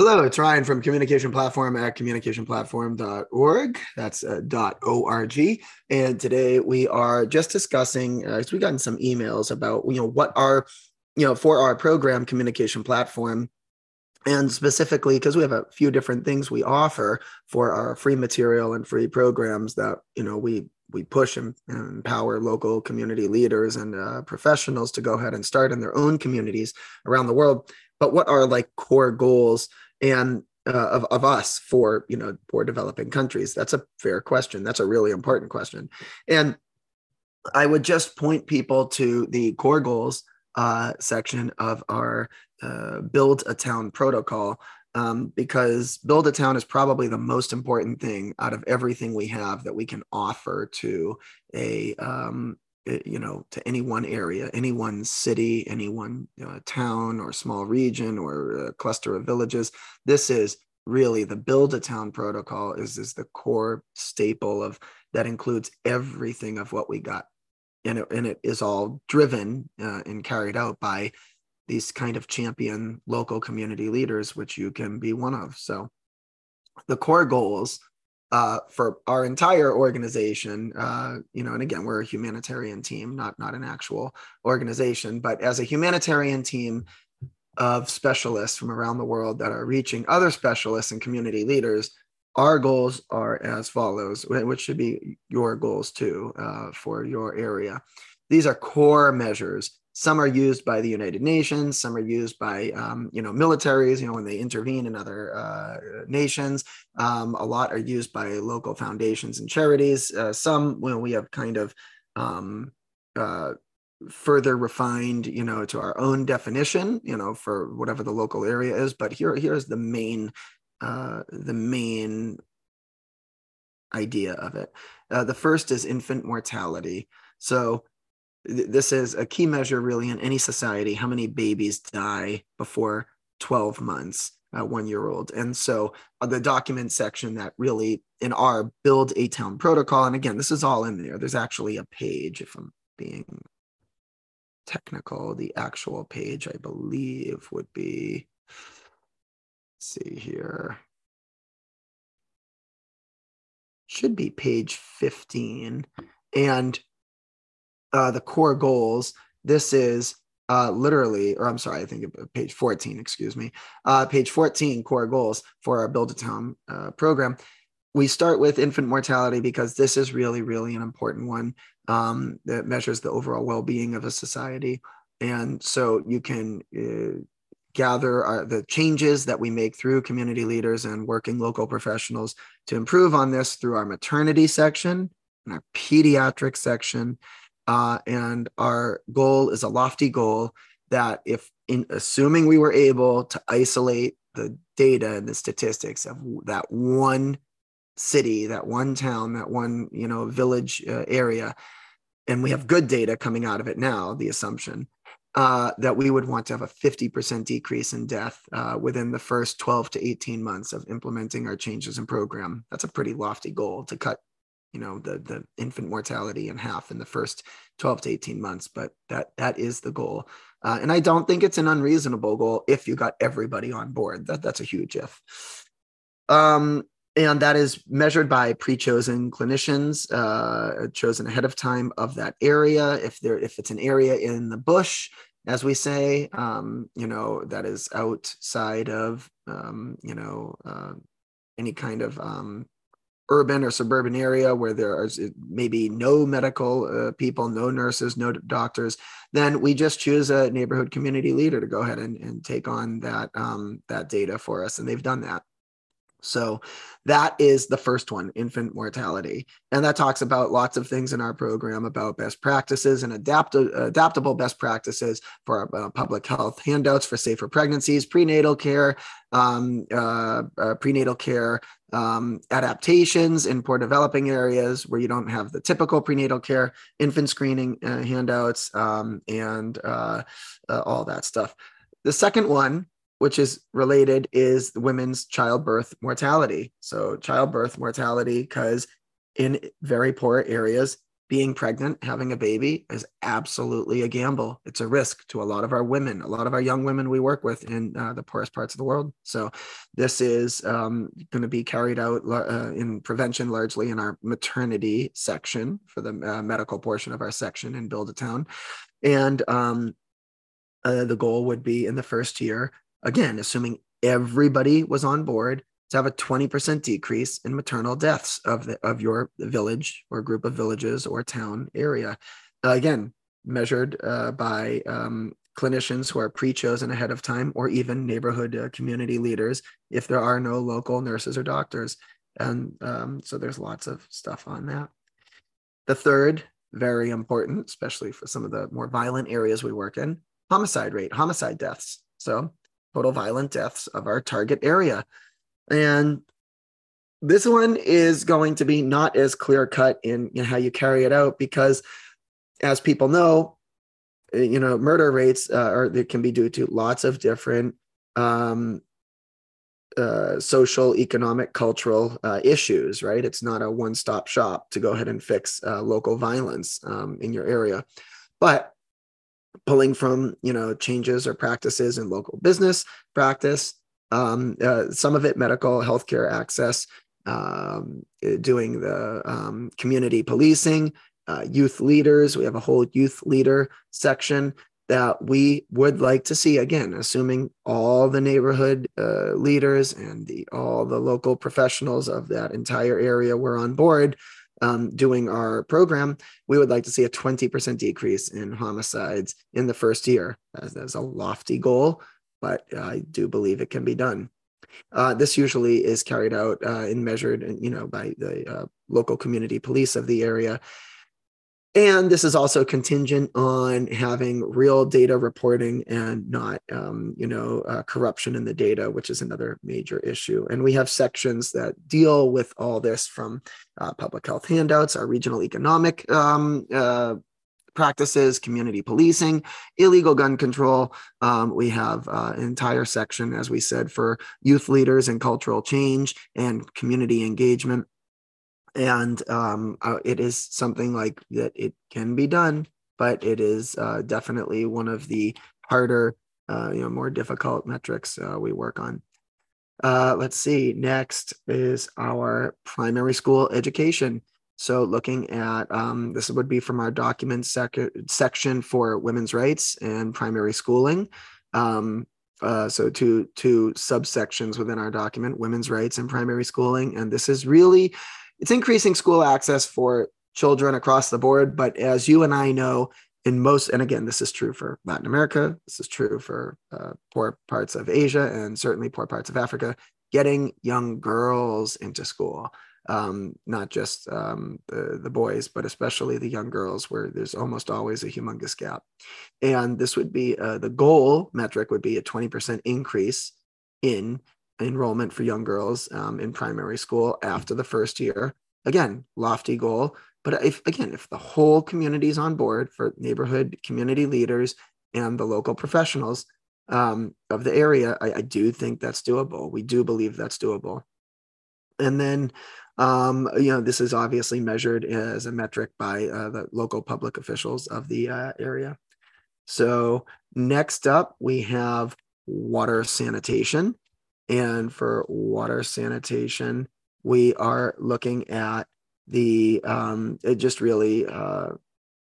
Hello, it's Ryan from Communication Platform at communicationplatform.org. That's uh, .org. And today we are just discussing, uh, we've gotten some emails about, you know, what our, you know, for our program communication platform, and specifically because we have a few different things we offer for our free material and free programs that, you know, we we push and, empower local community leaders and uh, professionals to go ahead and start in their own communities around the world. But what are like core goals and uh, of, of us for you know for developing countries. That's a fair question. That's a really important question. And i would just point people to the core goals uh, section of our uh, build a town protocol um, because build a town is probably the most important thing out of everything we have that we can offer to a um, you know to any one area any one city any one uh, town or small region or cluster of villages. This is really the build a town protocol is is the core staple of that includes everything of what we got. And it, and it is all driven uh, and carried out by these kind of champion local community leaders which you can be one of. So the core goals uh, for our entire organization, uh, you know, and again, we're a humanitarian team, not not an actual organization, but as a humanitarian team of specialists from around the world that are reaching other specialists and community leaders, our goals are as follows, which should be your goals too uh, for your area. These are core measures some are used by the United Nations. Some are used by, um, you know, militaries, you know, when they intervene in other uh, nations. Um, a lot are used by local foundations and charities. Uh, some, well, we have kind of um, uh, further refined, you know, to our own definition, you know, for whatever the local area is. But here, here's the main, uh, the main idea of it. Uh, the first is infant mortality. So this is a key measure really in any society how many babies die before 12 months uh, one year old and so uh, the document section that really in our build a town protocol and again this is all in there there's actually a page if i'm being technical the actual page i believe would be see here. Should be page 15 and uh, the core goals, this is uh, literally, or I'm sorry, I think page 14, excuse me, uh, page 14 core goals for our Build a Town uh, program. We start with infant mortality because this is really, really an important one um, that measures the overall well being of a society. And so you can uh, gather our, the changes that we make through community leaders and working local professionals to improve on this through our maternity section and our pediatric section uh, and our goal is a lofty goal that if in assuming we were able to isolate the data and the statistics of that one city that one town that one you know village uh, area and we have good data coming out of it now the assumption uh, that we would want to have a 50% decrease in death uh, within the first 12 to 18 months of implementing our changes in program. That's a pretty lofty goal to cut you know the the infant mortality in half in the first 12 to 18 months but that that is the goal. Uh, and i don't think it's an unreasonable goal if you got everybody on board. That that's a huge if. Um, and that is measured by pre-chosen clinicians uh, chosen ahead of time of that area. If there if it's an area in the bush as we say um, you know that is outside of um, you know uh, any kind of um, urban or suburban area where there are maybe no medical uh, people, no nurses, no doctors, then we just choose a neighborhood community leader to go ahead and, and take on that um, that data for us, and they've done that. So that is the first one, infant mortality. And that talks about lots of things in our program about best practices and adapt- adaptable best practices for our uh, public health handouts for safer pregnancies, prenatal care, um, uh, uh, prenatal care um, adaptations in poor developing areas where you don't have the typical prenatal care, infant screening uh, handouts, um, and uh, uh, all that stuff. The second one which is related is women's childbirth mortality. So childbirth mortality, because in very poor areas, being pregnant, having a baby is absolutely a gamble. It's a risk to a lot of our women, a lot of our young women we work with in uh, the poorest parts of the world. So, this is um, going to be carried out uh, in prevention largely in our maternity section for the uh, medical portion of our section in Build a Town. And um, uh, the goal would be in the first year, again, assuming everybody was on board, to have a 20% decrease in maternal deaths of the of your village or group of villages or town area. Uh, again, measured uh, by um, clinicians who are pre-chosen ahead of time or even neighborhood uh, community leaders if there are no local nurses or doctors. And um, so there's lots of stuff on that. The third, very important, especially for some of the more violent areas we work in, homicide rate, homicide deaths. So total violent deaths of our target area. And this one is going to be not as clear cut in, in how you carry it out because, as people know, eh, you know, murder rates uh, are they can be due to lots of different um, uh, social, economic, cultural uh, issues. Right? It's not a one-stop shop to go ahead and fix uh, local violence um, in your area, but pulling from you know changes or practices in local business practice um, uh, some of it medical healthcare access, um, uh, doing the um, community policing, uh, youth leaders. We have a whole youth leader section that we would like to see again, assuming all the neighborhood uh, leaders and the all the local professionals of that entire area were on board. Um, doing our program, we would like to see a 20% decrease in homicides in the first year. That's, as a lofty goal, but I do believe it can be done. Uh, this usually is carried out uh, and measured, you know, by the uh, local community police of the area. And this is also contingent on having real data reporting and not, um, you know, uh, corruption in the data, which is another major issue. And we have sections that deal with all this from uh, public health handouts, our regional economic um, uh, practices, community policing, illegal gun control. Um, we have uh, an entire section, as we said, for youth leaders and cultural change and community engagement. And um, uh, it is something like that it can be done, but it is uh, definitely one of the harder, uh, you know, more difficult metrics uh, we work on. Uh, let's see. Next is our primary school education. So looking at um, this would be from our document sec- section for women's rights and primary schooling. Um, uh, so two two subsections within our document: women's rights and primary schooling. And this is really it's increasing school access for children across the board. But as you and I know, in most, and again, this is true for Latin America, this is true for uh, poor parts of Asia, and certainly poor parts of Africa. Getting young girls into school um, not just um, the, the boys, but especially the young girls, where there's almost always a humongous gap. And this would be uh, the goal metric would be a 20% increase in enrollment for young girls um, in primary school after the first year. Again, lofty goal. But if again, if the whole community is on board for neighborhood community leaders and the local professionals um, of the area, I, I do think that's doable. We do believe that's doable. And then um, you know, this is obviously measured as a metric by uh, the local public officials of the uh, area. So next up, we have water sanitation. And for water sanitation, we are looking at the um, just really uh,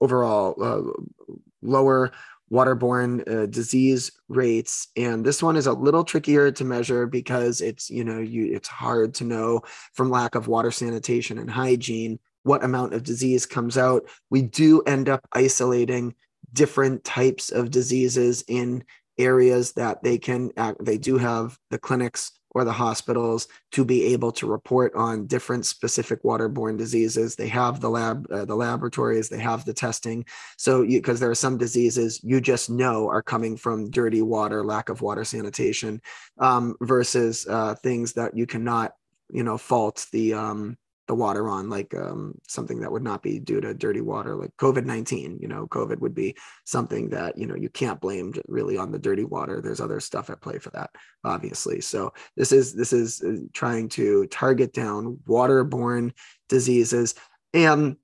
overall uh, lower waterborne uh, disease rates. And this one is a little trickier to measure because it's you know you it's hard to know from lack of water sanitation and hygiene what amount of disease comes out. We do end up isolating different types of diseases in areas that they can they do have the clinics or the hospitals to be able to report on different specific waterborne diseases. They have the lab, uh, the laboratories, they have the testing. So, because there are some diseases you just know are coming from dirty water, lack of water sanitation, um, versus uh, things that you cannot, you know, fault the um, the water on like um, something that would not be due to dirty water like covid-19 you know covid would be something that you know you can't blame really on the dirty water there's other stuff at play for that obviously so this is this is uh, trying to target down waterborne diseases and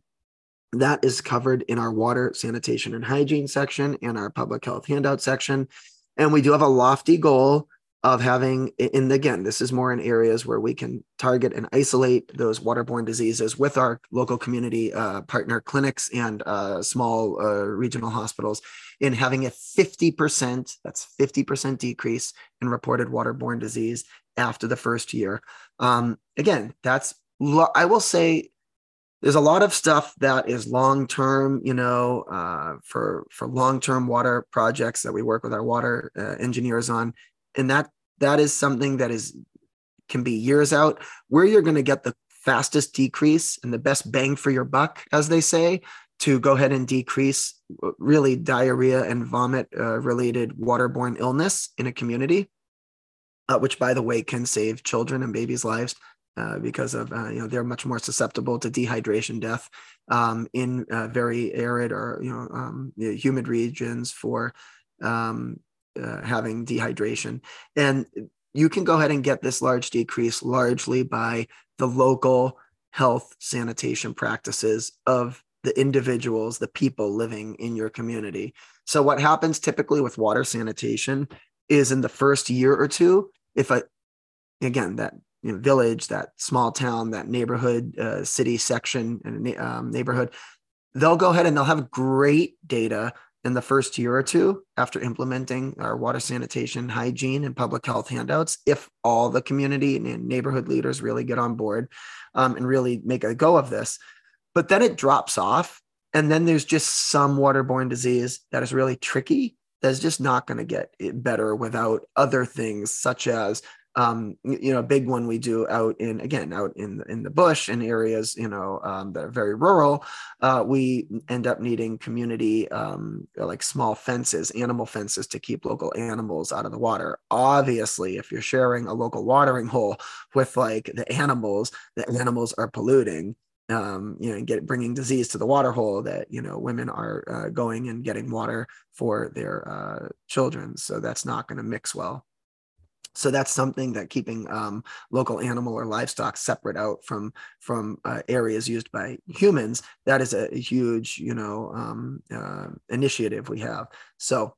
that is covered in our water, sanitation, and hygiene section and our public health handout section. And we do have a lofty goal of having, and again, this is more in areas where we can target and isolate those waterborne diseases with our local community uh, partner clinics and uh, small uh, regional hospitals in having a 50%, that's 50% decrease in reported waterborne disease after the first year. Um, again, that's, I will say, there's a lot of stuff that is long term you know uh, for for long term water projects that we work with our water uh, engineers on and that that is something that is can be years out. Where you're going to get the fastest decrease and the best bang for your buck as they say to go ahead and decrease uh, really diarrhea and vomit uh, related waterborne illness in a community uh, which by the way can save children and babies lives uh, because of uh, you know they're much more susceptible to dehydration death um, in uh, very arid or you know um, humid regions for um, uh, having dehydration. And you can go ahead and get this large decrease largely by the local health sanitation practices of the individuals, the people living in your community. So, what happens typically with water sanitation is in the first year or two, if a, again, that you know, village, that small town, that neighborhood, uh, city section, and um, neighborhood, they'll go ahead and they'll have great data in the first year or two after implementing our water sanitation, hygiene, and public health handouts, if all the community and neighborhood leaders really get on board um, and really make a go of this. But then it drops off. And then there's just some waterborne disease that is really tricky that's just not going to get better without other things such as um, you know, a big one we do out in again out in in the bush in areas you know um, that are very rural. Uh, we end up needing community um, like small fences, animal fences to keep local animals out of the water. Obviously, if you're sharing a local watering hole with like the animals, the animals are polluting. Um, you know, and get bringing disease to the water hole that you know women are uh, going and getting water for their uh, children. So that's not going to mix well. So that's something that keeping um, local animal or livestock separate out from from uh, areas used by humans. That is a, huge, you know, um, uh, initiative we have. So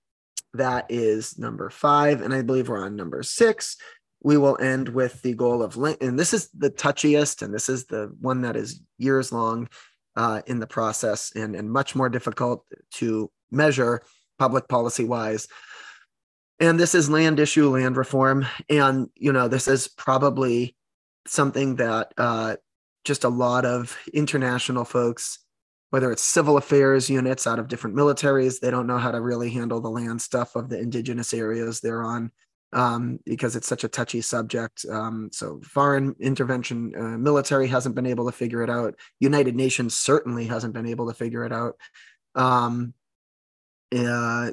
that is number five, and I believe we're on number six. We will end with the goal of, and this is the touchiest, and this is the one that is years long uh, in the process and, and much more difficult to measure public policy wise and this is land issue land reform. And you know this is probably something that uh, just a lot of international folks whether it's civil affairs units out of different militaries they don't know how to really handle the land stuff of the indigenous areas they're on um, because it's such a touchy subject. Um, so foreign intervention uh, military hasn't been able to figure it out. United nations certainly hasn't been able to figure it out. Um, uh,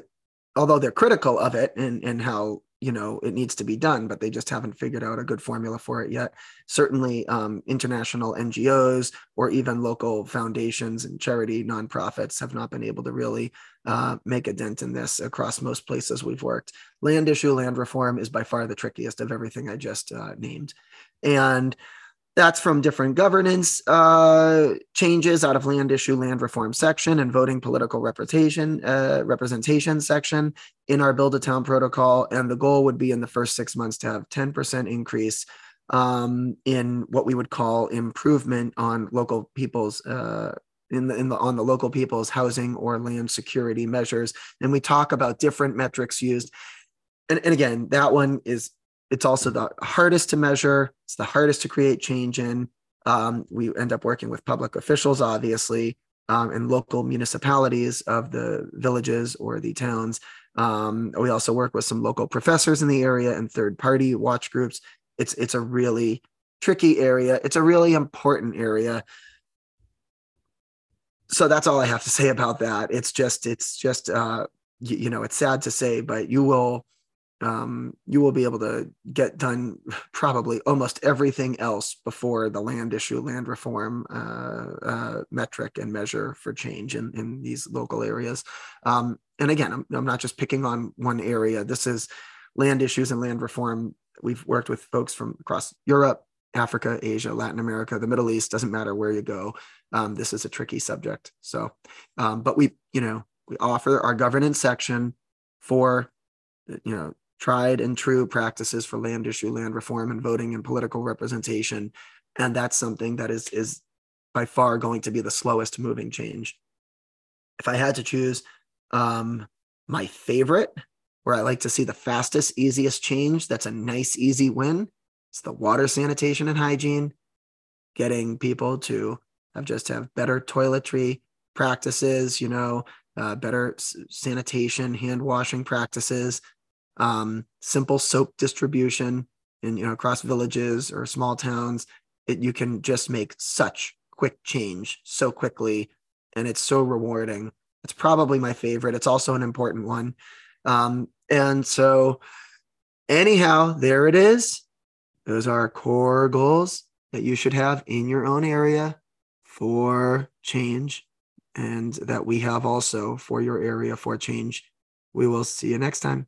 although they're critical of it and and how you know it needs to be done but they just haven't figured out a good formula for it yet. Certainly um, international ngos or even local foundations and charity nonprofits have not been able to really uh, make a dent in this across most places we've worked. Land issue land reform is by far the trickiest of everything i just uh, named. And that's from different governance uh, changes out of land issue, land reform section, and voting political representation uh, representation section in our build a town protocol. And the goal would be in the first six months to have 10% increase um, in what we would call improvement on local people's uh, in the, in the on the local people's housing or land security measures. And we talk about different metrics used. And, and again, that one is it's also the hardest to measure. It's the hardest to create change in. Um, we end up working with public officials, obviously, um, and local municipalities of the villages or the towns. Um, we also work with some local professors in the area and third party watch groups. It's it's a really tricky area. It's a really important area. So that's all I have to say about that. It's just it's just uh, you, you know it's sad to say, but you will um, you will be able to get done probably almost everything else before the land issue, land reform uh, uh, metric and measure for change in, in these local areas. Um, and again, I'm, I'm not just picking on one area. This is land issues and land reform. We've worked with folks from across Europe, Africa, Asia, Latin America, the Middle East, doesn't matter where you go. Um, this is a tricky subject. So, um, but we, you know, we offer our governance section for, you know, tried and true practices for land issue, land reform, and voting and political representation. And that's something that is is by far going to be the slowest moving change. If I had to choose um, my favorite, where I like to see the fastest, easiest change, that's a nice, easy win. It's the water sanitation and hygiene, getting people to have just have better toiletry practices, you know, uh, better sanitation, hand washing practices, um, simple soap distribution in you know across villages or small towns. It, you can just make such quick change so quickly, and it's so rewarding. It's probably my favorite. It's also an important one. Um, and so, anyhow, there it is. Those are core goals that you should have in your own area for change and that we have also for your area for change. We will see you next time.